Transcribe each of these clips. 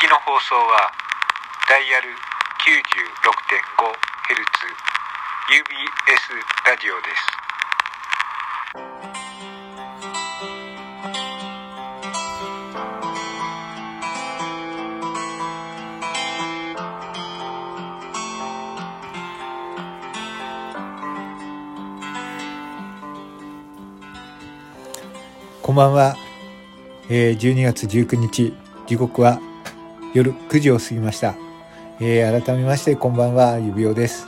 きの放送はダイヤル 96.5Hz UBS ラジオです。こんばんは、えー、12月19日。時刻は夜9時を過ぎました、えー、改めましてこんばんは指輪です。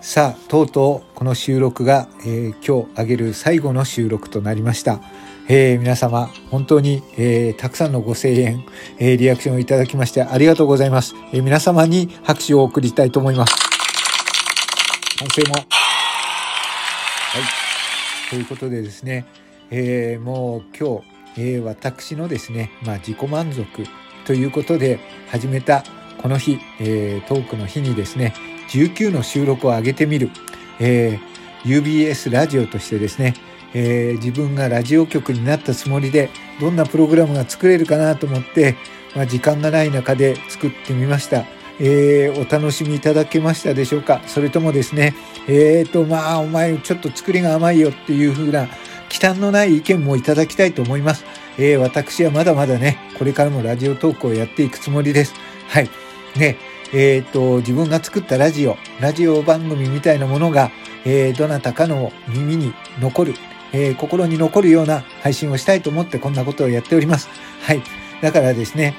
さあとうとうこの収録が、えー、今日あげる最後の収録となりました、えー、皆様本当に、えたくさんのご声援、えリアクションをいただきましてありがとうございます、え皆様に拍手を送りたいと思います。反省も。はい。ということでですね、えもう今日えー、私のですね、まあ、自己満足ということで始めたこの日、えー、トークの日にですね、19の収録を上げてみる、えー、UBS ラジオとしてですね、えー、自分がラジオ局になったつもりでどんなプログラムが作れるかなと思って、まあ、時間がない中で作ってみました。えー、お楽しみいただけましたでしょうか？それともですね、えーと、まあ、お前ちょっと作りが甘いよっていう風な忌憚のない意見もいただきたいと思います。えー、私はまだまだね、これからもラジオトークをやっていくつもりです。はい。ね、えっ、と、自分が作ったラジオ、ラジオ番組みたいなものが、えー、どなたかの耳に残る、えー、心に残るような配信をしたいと思ってこんなことをやっております。はい。だからですね、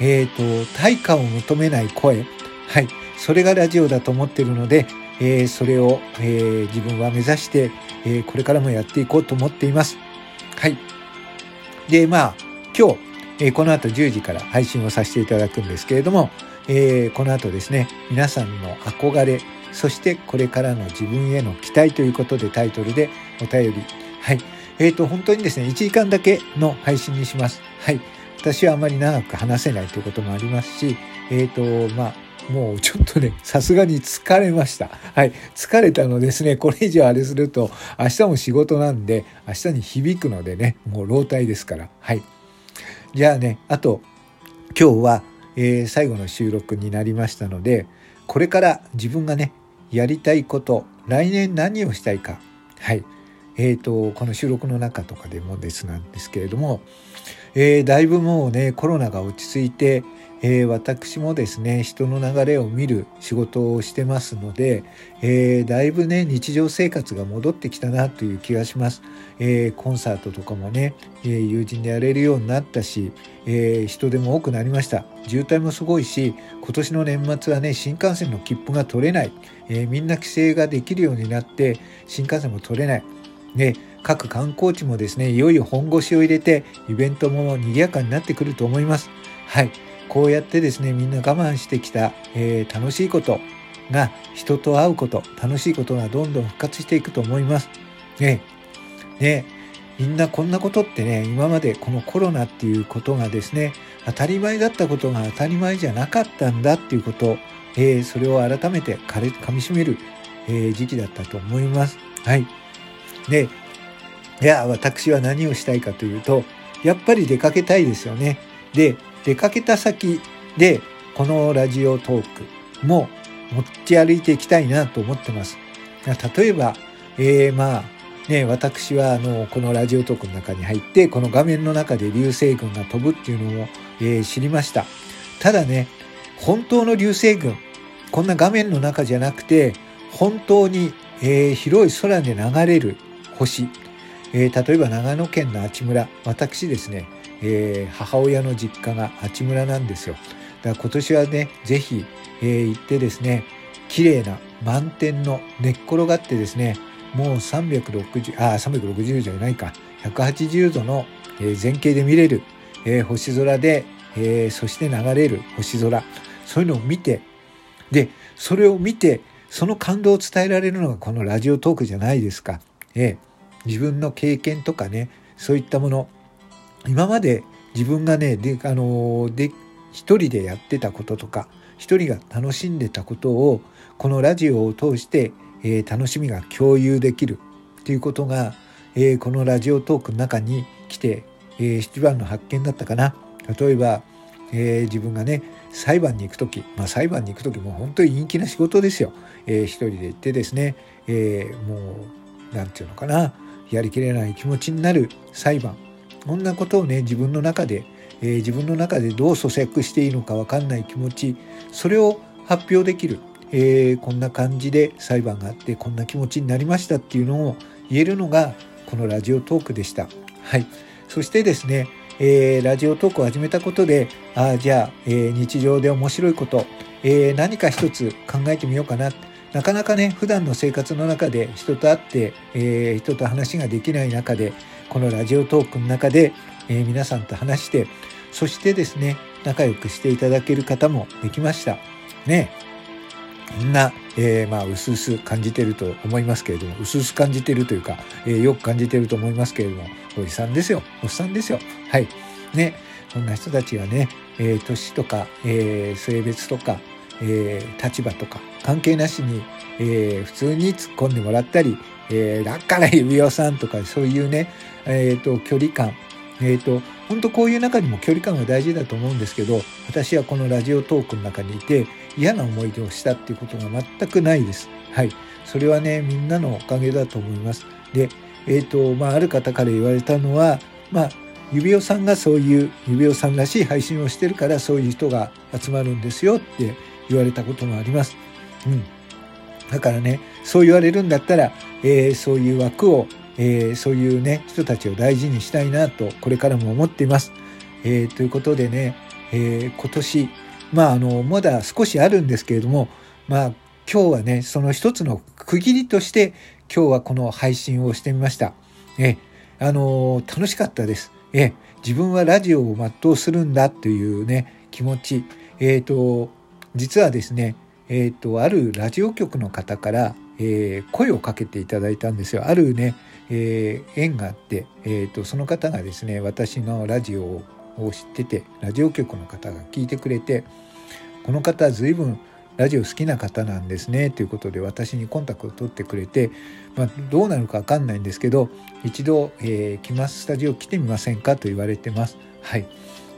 えっ、と、対価を求めない声、はい。それがラジオだと思っているので、えー、それを、えー、自分は目指して、えー、これからもやっていこうと思っています。はい。で、まあ、今日、えー、この後10時から配信をさせていただくんですけれども、えー、この後ですね、皆さんの憧れ、そしてこれからの自分への期待ということでタイトルでお便り。はい。えっ、ー、と、本当にですね、1時間だけの配信にします。はい。私はあまり長く話せないということもありますし、えっ、ー、と、まあ、もうちょっとね、さすがに疲れました。はい。疲れたのですね、これ以上あれすると、明日も仕事なんで、明日に響くのでね、もう老体ですから。はい。じゃあね、あと、今日は、えー、最後の収録になりましたので、これから自分がね、やりたいこと、来年何をしたいか。はい。えっ、ー、と、この収録の中とかでもですなんですけれども、えー、だいぶもうね、コロナが落ち着いて、えー、私もですね人の流れを見る仕事をしてますので、えー、だいぶね日常生活が戻ってきたなという気がします、えー、コンサートとかもね、え友人でやれるようになったし、え人手も多くなりました。渋滞もすごいし今年の年末はね新幹線の切符が取れない、えみんな規制ができるようになって新幹線も取れない。ね各観光地もですねいよいよ本腰を入れてイベントも賑やかになってくると思いますはいこうやってですねみんな我慢してきた、えー、楽しいことが人と会うこと楽しいことがどんどん復活していくと思います。ねねみんなこんなことってね今までこのコロナっていうことがですね当たり前だったことが当たり前じゃなかったんだっていうこと、えー、それを改めてかみしめる、えー、時期だったと思います。はい。で、いや、私は何をしたいかというと、やっぱり出かけたいですよね。で、出かけた先でこのラジオトークも持ち歩いていきたいなと思ってます。例えば、えー、まあね、私はあのこのラジオトークの中に入ってこの画面の中で流星群が飛ぶっていうのを、えー、知りました。ただね、本当の流星群、こんな画面の中じゃなくて本当に、えー、広い空で流れる星、えー、例えば長野県の阿智村私ですねえー、母親の実家が八村なんですよ。だから今年はね、ぜひ、えー、行ってですね、綺麗な満天の寝っ転がってですね、もう360、あ、360じゃないか、180度の、えー、前景で見れる、えー、星空で、えー、そして流れる星空、そういうのを見て、で、それを見て、その感動を伝えられるのがこのラジオトークじゃないですか。えー、自分の経験とかね、そういったもの、今まで自分がねであので一人でやってたこととか一人が楽しんでたことをこのラジオを通して、えー、楽しみが共有できるっていうことが、えー、このラジオトークの中に来て、えー、一番の発見だったかな。例えば、えー、自分がね裁判に行く時、まあ、裁判に行く時も本当に陰気な仕事ですよ、えー、一人で行ってですね、えー、もう何て言うのかな。やりきれない気持ちになる裁判こんなことをね自分の中で、えー、自分の中でどう咀嚼していいのか分かんない気持ちそれを発表できる、えー、こんな感じで裁判があってこんな気持ちになりましたっていうのを言えるのがこのラジオトークでした。はい、そしてですね、えー、ラジオトークを始めたことでああじゃあ、えー、日常で面白いこと、えー、何か一つ考えてみようかななかなかね普段の生活の中で人と会って、えー、人と話ができない中でこのラジオトークの中で、えー、皆さんと話してそしてですね仲良くしていただける方もできました。ね。こんな、えー、まあ薄々感じてると思いますけれども薄々感じてるというか、えー、よく感じてると思いますけれどもおじさんですよ。おっさんですよ。はい。ね。こんな人たちはね、えー、年とか、えー、性別とかえー、立場とか関係なしに、えー、普通に突っ込んでもらったり、えー、だから指輪さんとかそういうね、えーと、距離感えーと、本当こういう中にも距離感が大事だと思うんですけど私はこのラジオトークの中にいて嫌な思い出をしたっていうことが全くないです。はい、それはねみんなのおかげだと思います。で、えーとまあ、ある方から言われたのは、まあ、指輪さんがそういう指輪さんらしい配信をしてるからそういう人が集まるんですよって言われたこともあります。うん。だからね、そう言われるんだったら、えー、そういう枠を、えー、そういうね、人たちを大事にしたいなと、これからも思っています。えー、ということでね、え今年、まあ、あの、まだ少しあるんですけれども、まあ、今日はね、その一つの区切りとして、今日はこの配信をしてみました。え、あの楽しかったです。え、自分はラジオを全うするんだというね、気持ち。えっ、と、実はですね、えーと、あるラジオ局の方から、えー、声をかけていただいたんですよ。あるね、えー、縁があって、えーと、その方がですね私のラジオを知っててラジオ局の方が聞いてくれてこの方随分ラジオ好きな方なんですねということで私にコンタクトを取ってくれて、まあ、どうなるか分かんないんですけど一度、えー、来ますスタジオ来てみませんか？と言われてます。はい。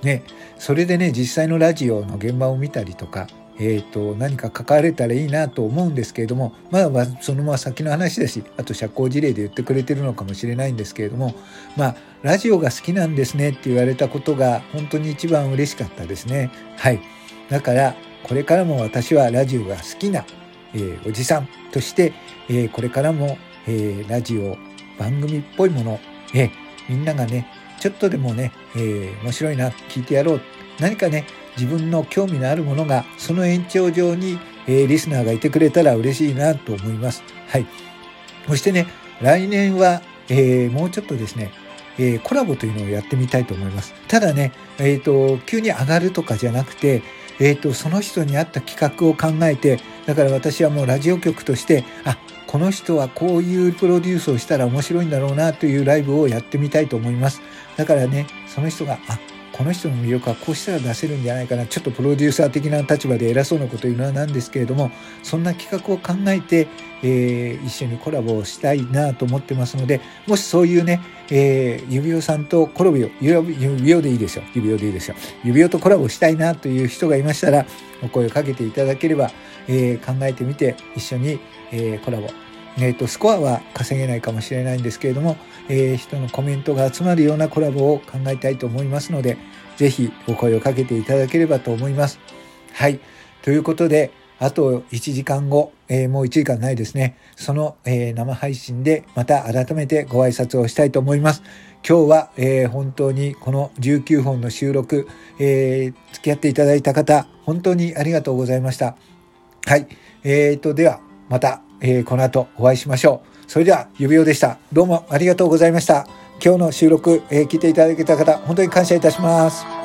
ね、それでね実際のラジオの現場を見たりとかえーと、何か関われたらいいなと思うんですけれどもまあそのまま先の話だしあと社交辞令で言ってくれてるのかもしれないんですけれどもまあラジオが好きなんですねって言われたことが本当に一番嬉しかったですね。はい。だからこれからも私はラジオが好きな、えー、おじさんとして、えー、これからも、えー、ラジオ番組っぽいもの、えみんながねちょっとでもね、え面白いな聞いてやろう。何かね自分の興味のあるものがその延長上に、えー、リスナーがいてくれたら嬉しいなと思います。はい。そしてね、来年は、えー、もうちょっとですね、えー、コラボというのをやってみたいと思います。ただね、えっ、と、急に上がるとかじゃなくて、えっ、と、その人に合った企画を考えて、だから私はもうラジオ局として、あ、この人はこういうプロデュースをしたら面白いんだろうなというライブをやってみたいと思います。だからね、その人が、あ、この人の魅力はこうしたら出せるんじゃないかな。ちょっとプロデューサー的な立場で偉そうなこと言うのはなんですけれどもそんな企画を考えて、えー、一緒にコラボをしたいなと思ってますのでもしそういうね、えー、指輪さんとコラボ指輪でいいですよ。指輪でいいですよ。指輪とコラボしたいなという人がいましたらお声をかけていただければ、えー、考えてみて一緒に、えコラボえーと、スコアは稼げないかもしれないんですけれども、えー、人のコメントが集まるようなコラボを考えたいと思いますので、ぜひお声をかけていただければと思います。はい。ということで、あと1時間後、えー、もう1時間ないですね。その、えー、生配信でまた改めてご挨拶をしたいと思います。今日は、えー、本当にこの19本の収録、え付き合っていただいた方、本当にありがとうございました。はい。えーと、では、またえー、この後お会いしましょう。それでは、指輪でした。どうもありがとうございました。今日の収録、えー、聞いていただけた方、本当に感謝いたします。